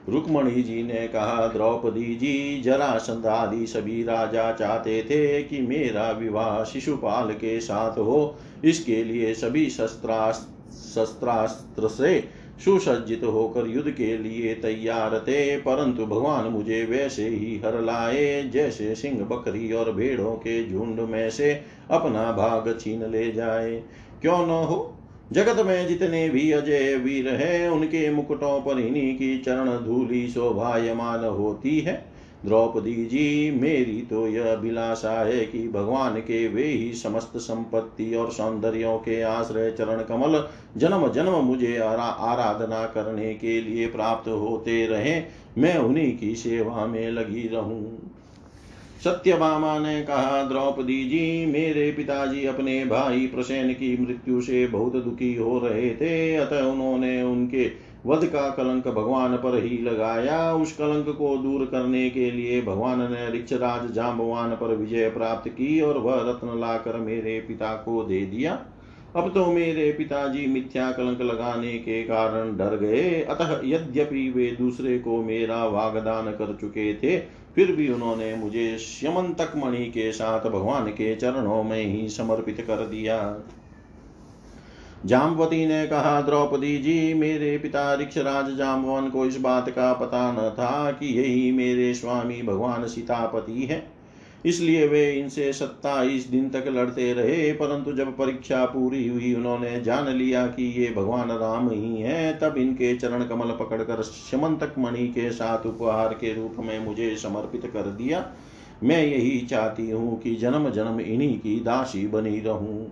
रुक्मणी जी ने कहा, द्रौपदी जी जरा आदि सभी राजा चाहते थे कि मेरा विवाह शिशुपाल के साथ हो। इसके लिए सभी शस्त्रास्त्र से सुसज्जित होकर युद्ध के लिए तैयार थे, परंतु भगवान मुझे वैसे ही हर लाए, जैसे सिंह, बकरी और भेड़ों के झुंड में से अपना भाग छीन ले जाए। क्यों न हो? जगत में जितने भी अजय वीर हैं उनके मुकुटों पर इन्हीं की चरण धूली शोभायमान होती है। द्रौपदी जी मेरी तो यह अभिलाषा है कि भगवान के वे ही समस्त संपत्ति और सौंदर्यों के आश्रय चरण कमल जन्म जन्म मुझे आरा, आराधना करने के लिए प्राप्त होते रहे। मैं उन्हीं की सेवा में लगी रहूँ। सत्यभामा ने कहा, द्रौपदी जी, मेरे पिताजी अपने भाई प्रसेन की मृत्यु से बहुत दुखी हो रहे थे, अतः उन्होंने उनके वध का कलंक भगवान पर ही लगाया। उस कलंक को दूर करने के लिए भगवान ने ऋक्षराज जाम्बवान पर विजय प्राप्त की और वह रत्न लाकर मेरे पिता को दे दिया। अब तो मेरे पिताजी मिथ्या कलंक लगाने के कारण डर गए। अतः यद्यपि वे दूसरे को मेरा वागदान कर चुके थे फिर भी उन्होंने मुझे श्यमंतक मणि के साथ भगवान के चरणों में ही समर्पित कर दिया। जामवती ने कहा, द्रौपदी जी, मेरे पिता ऋक्षराज जामवन को इस बात का पता न था कि यही मेरे स्वामी भगवान सीतापति है। इसलिए वे इनसे सत्ताईस दिन तक लड़ते रहे, परंतु जब परीक्षा पूरी हुई, उन्होंने जान लिया कि ये भगवान राम ही हैं, तब इनके चरण कमल पकड़कर समंतक मणि के साथ उपहार के रूप में मुझे समर्पित कर दिया। मैं यही चाहती हूँ कि जन्म जन्म इन्हीं की दासी बनी रहूँ।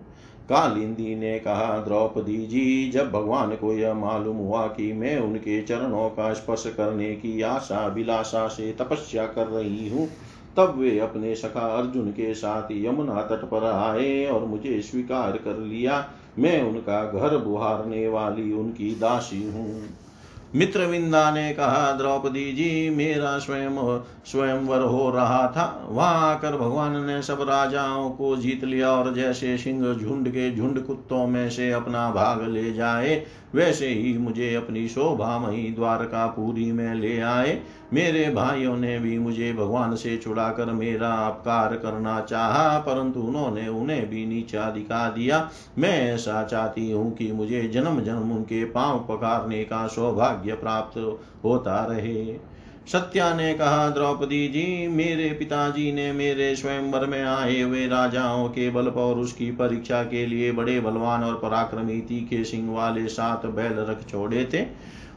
कालिंदी ने कहा, द्रौपदी जी, जब भगवान को यह मालूम हुआ कि मैं उनके चरणों का स्पर्श करने की आशा अभिलाषा से तपस्या कर रही हूँ तब वे अपने सखा अर्जुन के साथ यमुना तट पर आए और मुझे स्वीकार कर लिया। मैं उनका घर बुहारने वाली उनकी दासी हूँ। मित्रविंदा ने कहा, द्रौपदी जी, मेरा स्वयं, स्वयंवर हो रहा था। वहाँ आकर भगवान ने सब राजाओं को जीत लिया और जैसे सिंह झुंड के झुंड कुत्तों में से अपना भाग ले जाए वैसे ही मुझे अपनी शोभामयी द्वारकापुरी में ले आए। मेरे भाइयों ने भी मुझे भगवान से छुड़ाकर मेरा अपकार करना चाहा, परंतु उन्होंने उन्हें भी नीचा दिखा दिया। मैं ऐसा चाहती हूँ कि मुझे जन्म जन्म उनके पाँव पकारने का सौभाग्य प्राप्त होता रहे। सत्या ने कहा द्रौपदी जी मेरे पिताजी ने मेरे स्वयंवर में आए हुए राजाओं के बल और उसकी परीक्षा के लिए बड़े बलवान और पराक्रमी तीखे सिंह वाले सात बैल रख छोड़े थे।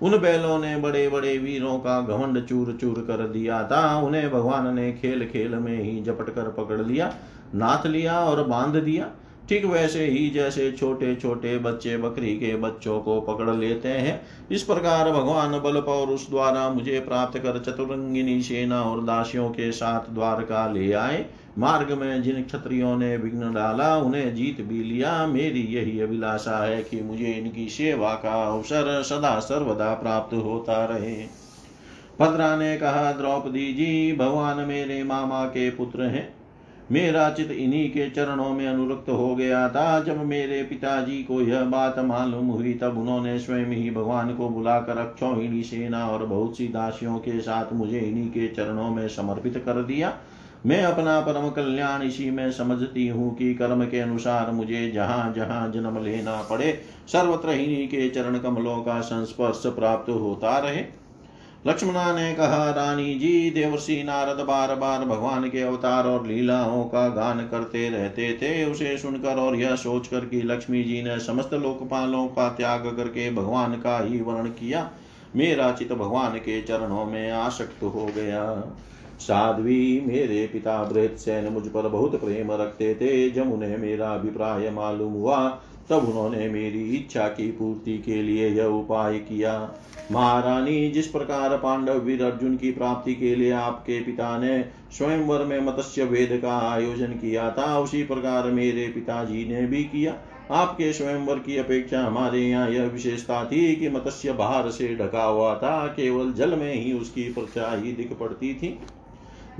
उन बैलों ने बड़े बड़े वीरों का घमंड चूर चूर कर दिया था। उन्हें भगवान ने खेल खेल में ही झपट कर पकड़ लिया, नाथ लिया और बाँध दिया। ठीक वैसे ही जैसे छोटे छोटे बच्चे बकरी के बच्चों को पकड़ लेते हैं। इस प्रकार भगवान बल उस द्वारा मुझे प्राप्त कर चतुरंगिनी सेना और दासियों के साथ द्वारका ले आए। मार्ग में जिन क्षत्रियों ने विघ्न डाला, उन्हें जीत भी लिया। मेरी यही अभिलाषा है कि मुझे इनकी सेवा का अवसर सदा सर्वदा प्राप्त होता रहे। भद्रा ने कहा, द्रौपदी जी, भगवान मेरे मामा के पुत्र हैं। मेरा चित इन्हीं के चरणों में अनुरक्त हो गया था। जब मेरे पिताजी को यह बात मालूम हुई, तब उन्होंने स्वयं ही भगवान को बुलाकर अक्षौहिणी सेना और बहुत सी दासियों के साथ मुझे इन्हीं के चरणों में समर्पित कर दिया। मैं अपना परम कल्याण इसी में समझती हूँ कि कर्म के अनुसार मुझे जहाँ जहाँ जन्म लेना पड़े, सर्वत्र इन्हीं के चरण कमलों का संस्पर्श प्राप्त होता रहे। लक्ष्मणा ने कहा रानी जी देवर्षि नारद बार बार भगवान के अवतार और लीलाओं का गान करते रहते थे। उसे सुनकर और यह सोचकर कि लक्ष्मी जी ने समस्त लोकपालों का त्याग करके भगवान का ही वर्ण किया, मेरा चित भगवान के चरणों में आसक्त हो गया। साध्वी मेरे पिता बृहत्सेन मुझ पर बहुत प्रेम रखते थे, जब उन्हें मेरा अभिप्राय मालूम हुआ तब उन्होंने मेरी इच्छा की पूर्ति के लिए यह उपाय किया। महारानी, जिस प्रकार पांडव वीर अर्जुन की प्राप्ति के लिए आपके पिता ने स्वयंवर में मत्स्य वेद का आयोजन किया था, उसी प्रकार मेरे पिताजी ने भी किया। आपके स्वयंवर की अपेक्षा हमारे यहाँ यह विशेषता थी कि मत्स्य बाहर से ढका हुआ था, केवल जल में ही उसकी परछाई दिख पड़ती थी।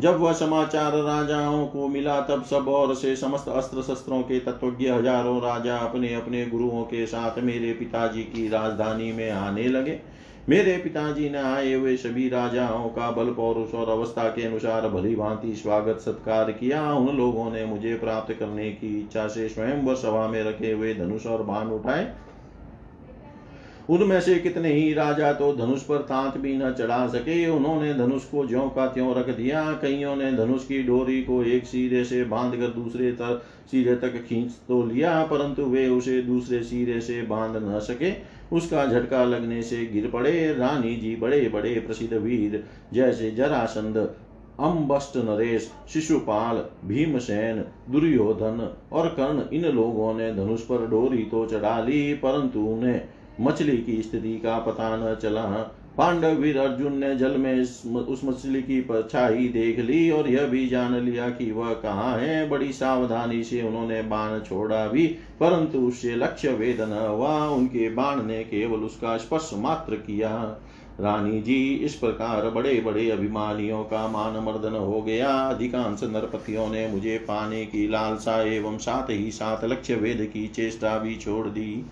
जब वह समाचार राजाओं को मिला, तब सब और से समस्त अस्त्र शस्त्रों के तत्वज्ञ हज़ारों राजा अपने अपने गुरुओं के साथ मेरे पिताजी की राजधानी में आने लगे। मेरे पिताजी ने आए हुए सभी राजाओं का बल पौरुष और अवस्था के अनुसार भली भांति स्वागत सत्कार किया। उन लोगों ने मुझे प्राप्त करने की इच्छा से स्वयं व सभा में रखे हुए धनुष और बाण उठाए। उनमें से कितने ही राजा तो धनुष पर तांत भी न चढ़ा सके। उन्होंने धनुष को ज्यो का त्यों रख दिया। कईयों ने धनुष की डोरी को एक सिरे से बाँध कर दूसरे तक सिरे तक खींच तो लिया, परंतु वे उसे दूसरे सिरे से बाँध न सके। उसका झटका लगने से गिर पड़े। रानी जी बड़े बड़े प्रसिद्ध वीर, जैसे जरासंध, अम्बस्ट नरेश, शिशुपाल, भीमसेन, दुर्योधन और कर्ण, इन लोगों ने धनुष पर डोरी तो चढ़ा ली, परंतु उन्हें मछली की स्थिति का पता न चला। पांडव वीर अर्जुन ने जल में उस मछली की परछाई देख ली और यह भी जान लिया कि वह कहाँ है। बड़ी सावधानी से उन्होंने बाण छोड़ा भी, परंतु उससे लक्ष्य वेद न हुआ। उनके बाण ने केवल उसका स्पर्श मात्र किया। रानी जी, इस प्रकार बड़े बड़े अभिमानियों का मान मर्दन हो गया। अधिकांश नरपतियों ने मुझे पाने की लालसा एवं साथ ही साथ लक्ष्य वेद की चेष्टा भी छोड़ दी।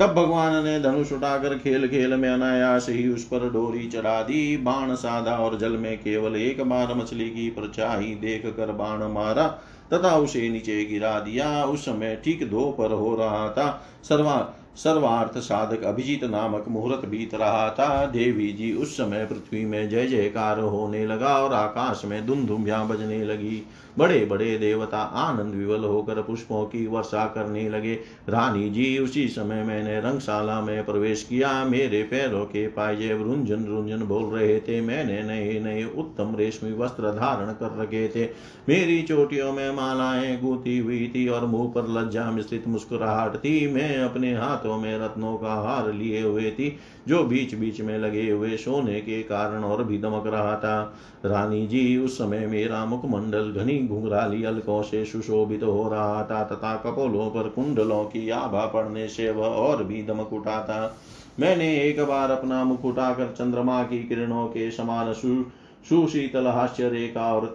तब भगवान ने धनुष उठाकर खेल खेल में अनायास ही उस पर डोरी चढ़ा दी। बाण साधा और जल में केवल एक बार मछली की परछाई देख कर बाण मारा तथा उसे नीचे गिरा दिया। उस समय ठीक दो पर हो रहा था। सर्वा सर्वार्थ साधक अभिजीत नामक मुहूर्त बीत रहा था। देवी जी उस समय पृथ्वी में जय जयकार होने लगा और आकाश में धुम धुमधुमिया बजने लगी। बड़े बड़े देवता आनंद विवल होकर पुष्पों की वर्षा करने लगे। रानी जी, उसी समय मैंने रंगशाला में प्रवेश किया। मेरे पैरों के पायजे रुंझन रुंझन बोल रहे थे। मैंने नए नए उत्तम रेशमी वस्त्र धारण कर रखे थे। मेरी चोटियों में मालाएँ गूंथी हुई थी और मुँह पर लज्जा मिश्रित मुस्कुराहट थी। मैं अपने हाथों में रत्नों का हार लिए हुए थी, जो बीच बीच में लगे हुए सोने के कारण और भी दमक रहा था। रानी जी, उस समय मेरा मुखमंडल घनी घुंघराली अलकों से सुशोभित तो हो रहा था तथा कपोलों पर कुंडलों की आभा पड़ने से वह और भी दमक उठा था मैंने एक बार अपना मुख उठाकर चंद्रमा की किरणों के समान सुशीतल हास्य रेखा और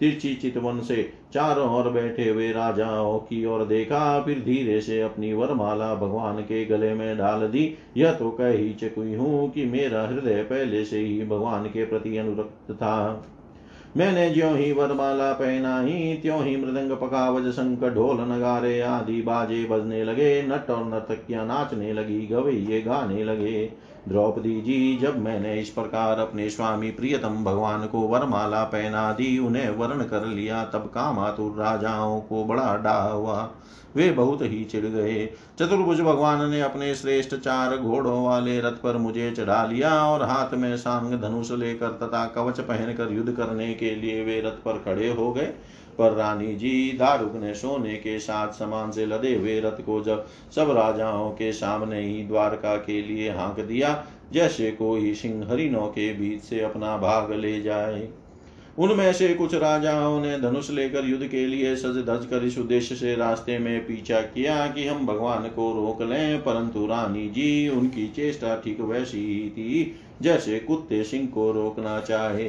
तिरछी चितवन से चारों ओर बैठे हुए राजाओं की ओर देखा, फिर धीरे से अपनी वरमाला भगवान के गले में डाल दी। यह तो कह ही चुकी हूँ कि मेरा हृदय पहले से ही भगवान के प्रति अनुरक्त था। मैंने ज्यो ही वरमाला पहना ही त्यों ही मृदंग पकावज, शंख ढोल नगारे आदि बाजे बजने लगे, नट और नर्तकियाँ नाचने लगी, गवैये गाने लगे। द्रौपदी जी, जब मैंने इस प्रकार अपने स्वामी प्रियतम भगवान को वरमाला पहना दी, उन्हें वर्ण कर लिया, तब कामातुर राजाओं को बड़ा डा हुआ। वे बहुत ही चिढ़ गए। चतुर्भुज भगवान ने अपने श्रेष्ठ चार घोड़ों वाले रथ पर मुझे चढ़ा लिया और हाथ में सांग धनुष लेकर तथा कवच पहनकर युद्ध करने के लिए वे रथ पर खड़े हो गए। पर रानी जी दारुक ने सोने के साथ समान से लदे हुए रथ को जब सब राजाओं के सामने ही द्वारका के लिए हाँक दिया, जैसे कोई सिंह हरिणों के बीच से अपना भाग ले जाए। उनमें से कुछ राजाओं ने धनुष लेकर युद्ध के लिए सज धज कर इस उद्देश्य से रास्ते में पीछा किया कि हम भगवान को रोक लें, परंतु रानी जी, उनकी चेष्टा ठीक वैसी ही थी, जैसे कुत्ते सिंह को रोकना चाहे।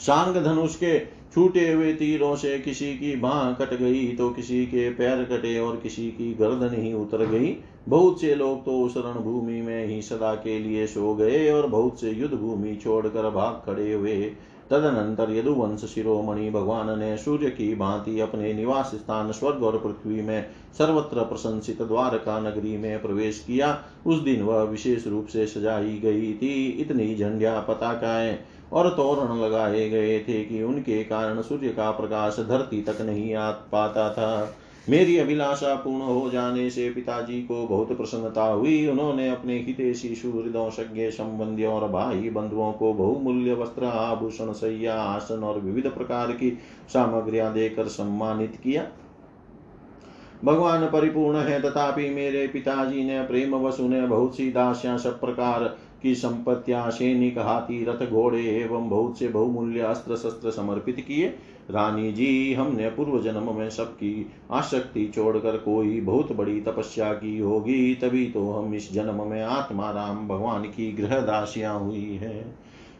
सांग धनुष के छूटे हुए तीरों से किसी की बाह कट गई तो किसी के पैर कटे और किसी की गर्दन ही उतर गई। बहुत से लोग तो उस रणभूमि में ही सदा के लिए सो गए और बहुत से युद्ध भूमि छोड़कर भाग खड़े हुए। तदनंतर यदुवंश शिरोमणि भगवान ने सूर्य की भांति अपने निवास स्थान स्वर्ग और पृथ्वी में सर्वत्र प्रशंसित द्वारका नगरी में प्रवेश किया। उस दिन वह विशेष रूप से सजाई गई थी। इतनी झंडिया पताकाएँ और तोरण लगाए गए थे कि उनके कारण सूर्य का प्रकाश धरती तक नहीं आ पाता था। मेरी अभिलाषा पूर्ण हो जाने से पिताजी को बहुत प्रसन्नता हुई। उन्होंने अपने हितेशी सुहृदों सज्ञ संबंधियों और भाई बंधुओं को बहुमूल्य वस्त्र, आभूषण, सैया, आसन और विविध प्रकार की सामग्रियाँ देकर सम्मानित किया। भगवान परिपूर्ण है। तथापि मेरे पिताजी ने प्रेम वसु ने बहुत सी दास्या, सब प्रकार की संपत्तियाँ सैनिक हाथी रथ घोड़े एवं बहुत से बहुमूल्य अस्त्र शस्त्र समर्पित किए। रानी जी, हमने पूर्व जन्म में सबकी आसक्ति छोड़कर कोई बहुत बड़ी तपस्या की होगी, तभी तो हम इस जन्म में आत्मा राम भगवान की गृह दासियाँ हुई है।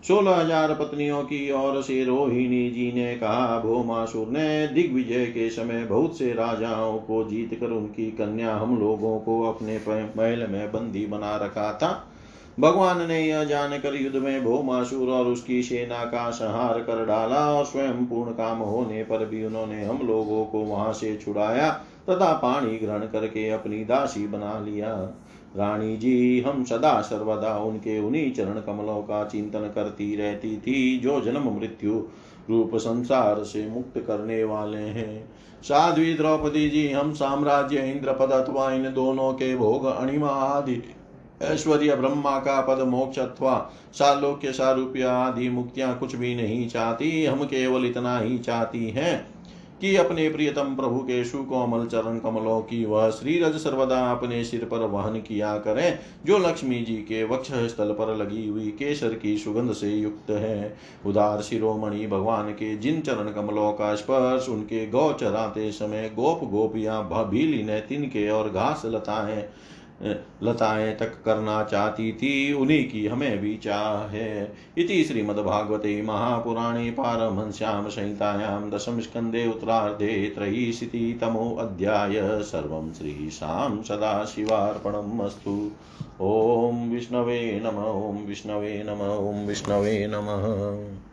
सोलह हज़ार पत्नियों की ओर से रोहिणी जी ने कहा, भोमासुर ने दिग्विजय के समय बहुत से राजाओं को जीत कर उनकी कन्या हम लोगों को अपने महल में बंदी बना रखा था। भगवान ने यह जानकर युद्ध में भोमासुर और उसकी सेना का संहार कर डाला और स्वयं पूर्ण काम होने पर भी उन्होंने हम लोगों को वहाँ से छुड़ाया, तथा पानी ग्रहण करके अपनी दासी बना लिया। रानी जी, हम सदा सर्वदा उनके उन्हीं चरण कमलों का चिंतन करती रहती थी, जो जन्म मृत्यु रूप संसार से मुक्त करने वाले हैं। साध्वी द्रौपदी जी, हम साम्राज्य इंद्र पद अथवा इन दोनों के भोग, अणिमा आदि ऐश्वर्य ब्रह्मा का पद मोक्ष अथवा सालोक्य सारूप्य आदि मुक्तियाँ कुछ भी नहीं चाहती। हम केवल इतना ही चाहती हैं कि अपने प्रियतम प्रभु के सुकोमल चरण कमलों की वह श्रीरज सर्वदा अपने सिर पर वहन किया करें, जो लक्ष्मी जी के वक्ष स्थल पर लगी हुई केसर की सुगंध से युक्त है। उदार शिरोमणि भगवान के जिन चरण कमलों का स्पर्श, उनके गौ चराते समय गोप गोपियाँ भीली ने तिनके और घास लताएँ लताएँ तक करना चाहती थी, उन्हीं की हमें भी चाह है। इति श्रीमद्भागवते महापुराणे पारमहंस्यां संहितायां दशम स्कन्धे उत्तरार्धे त्रयीशितितमोऽध्याय सर्वं श्रीशां सदाशिवार्पणम् अस्तु। ॐ विष्णवे नम, ॐ विष्णवे नम, ॐ विष्णवे नमः।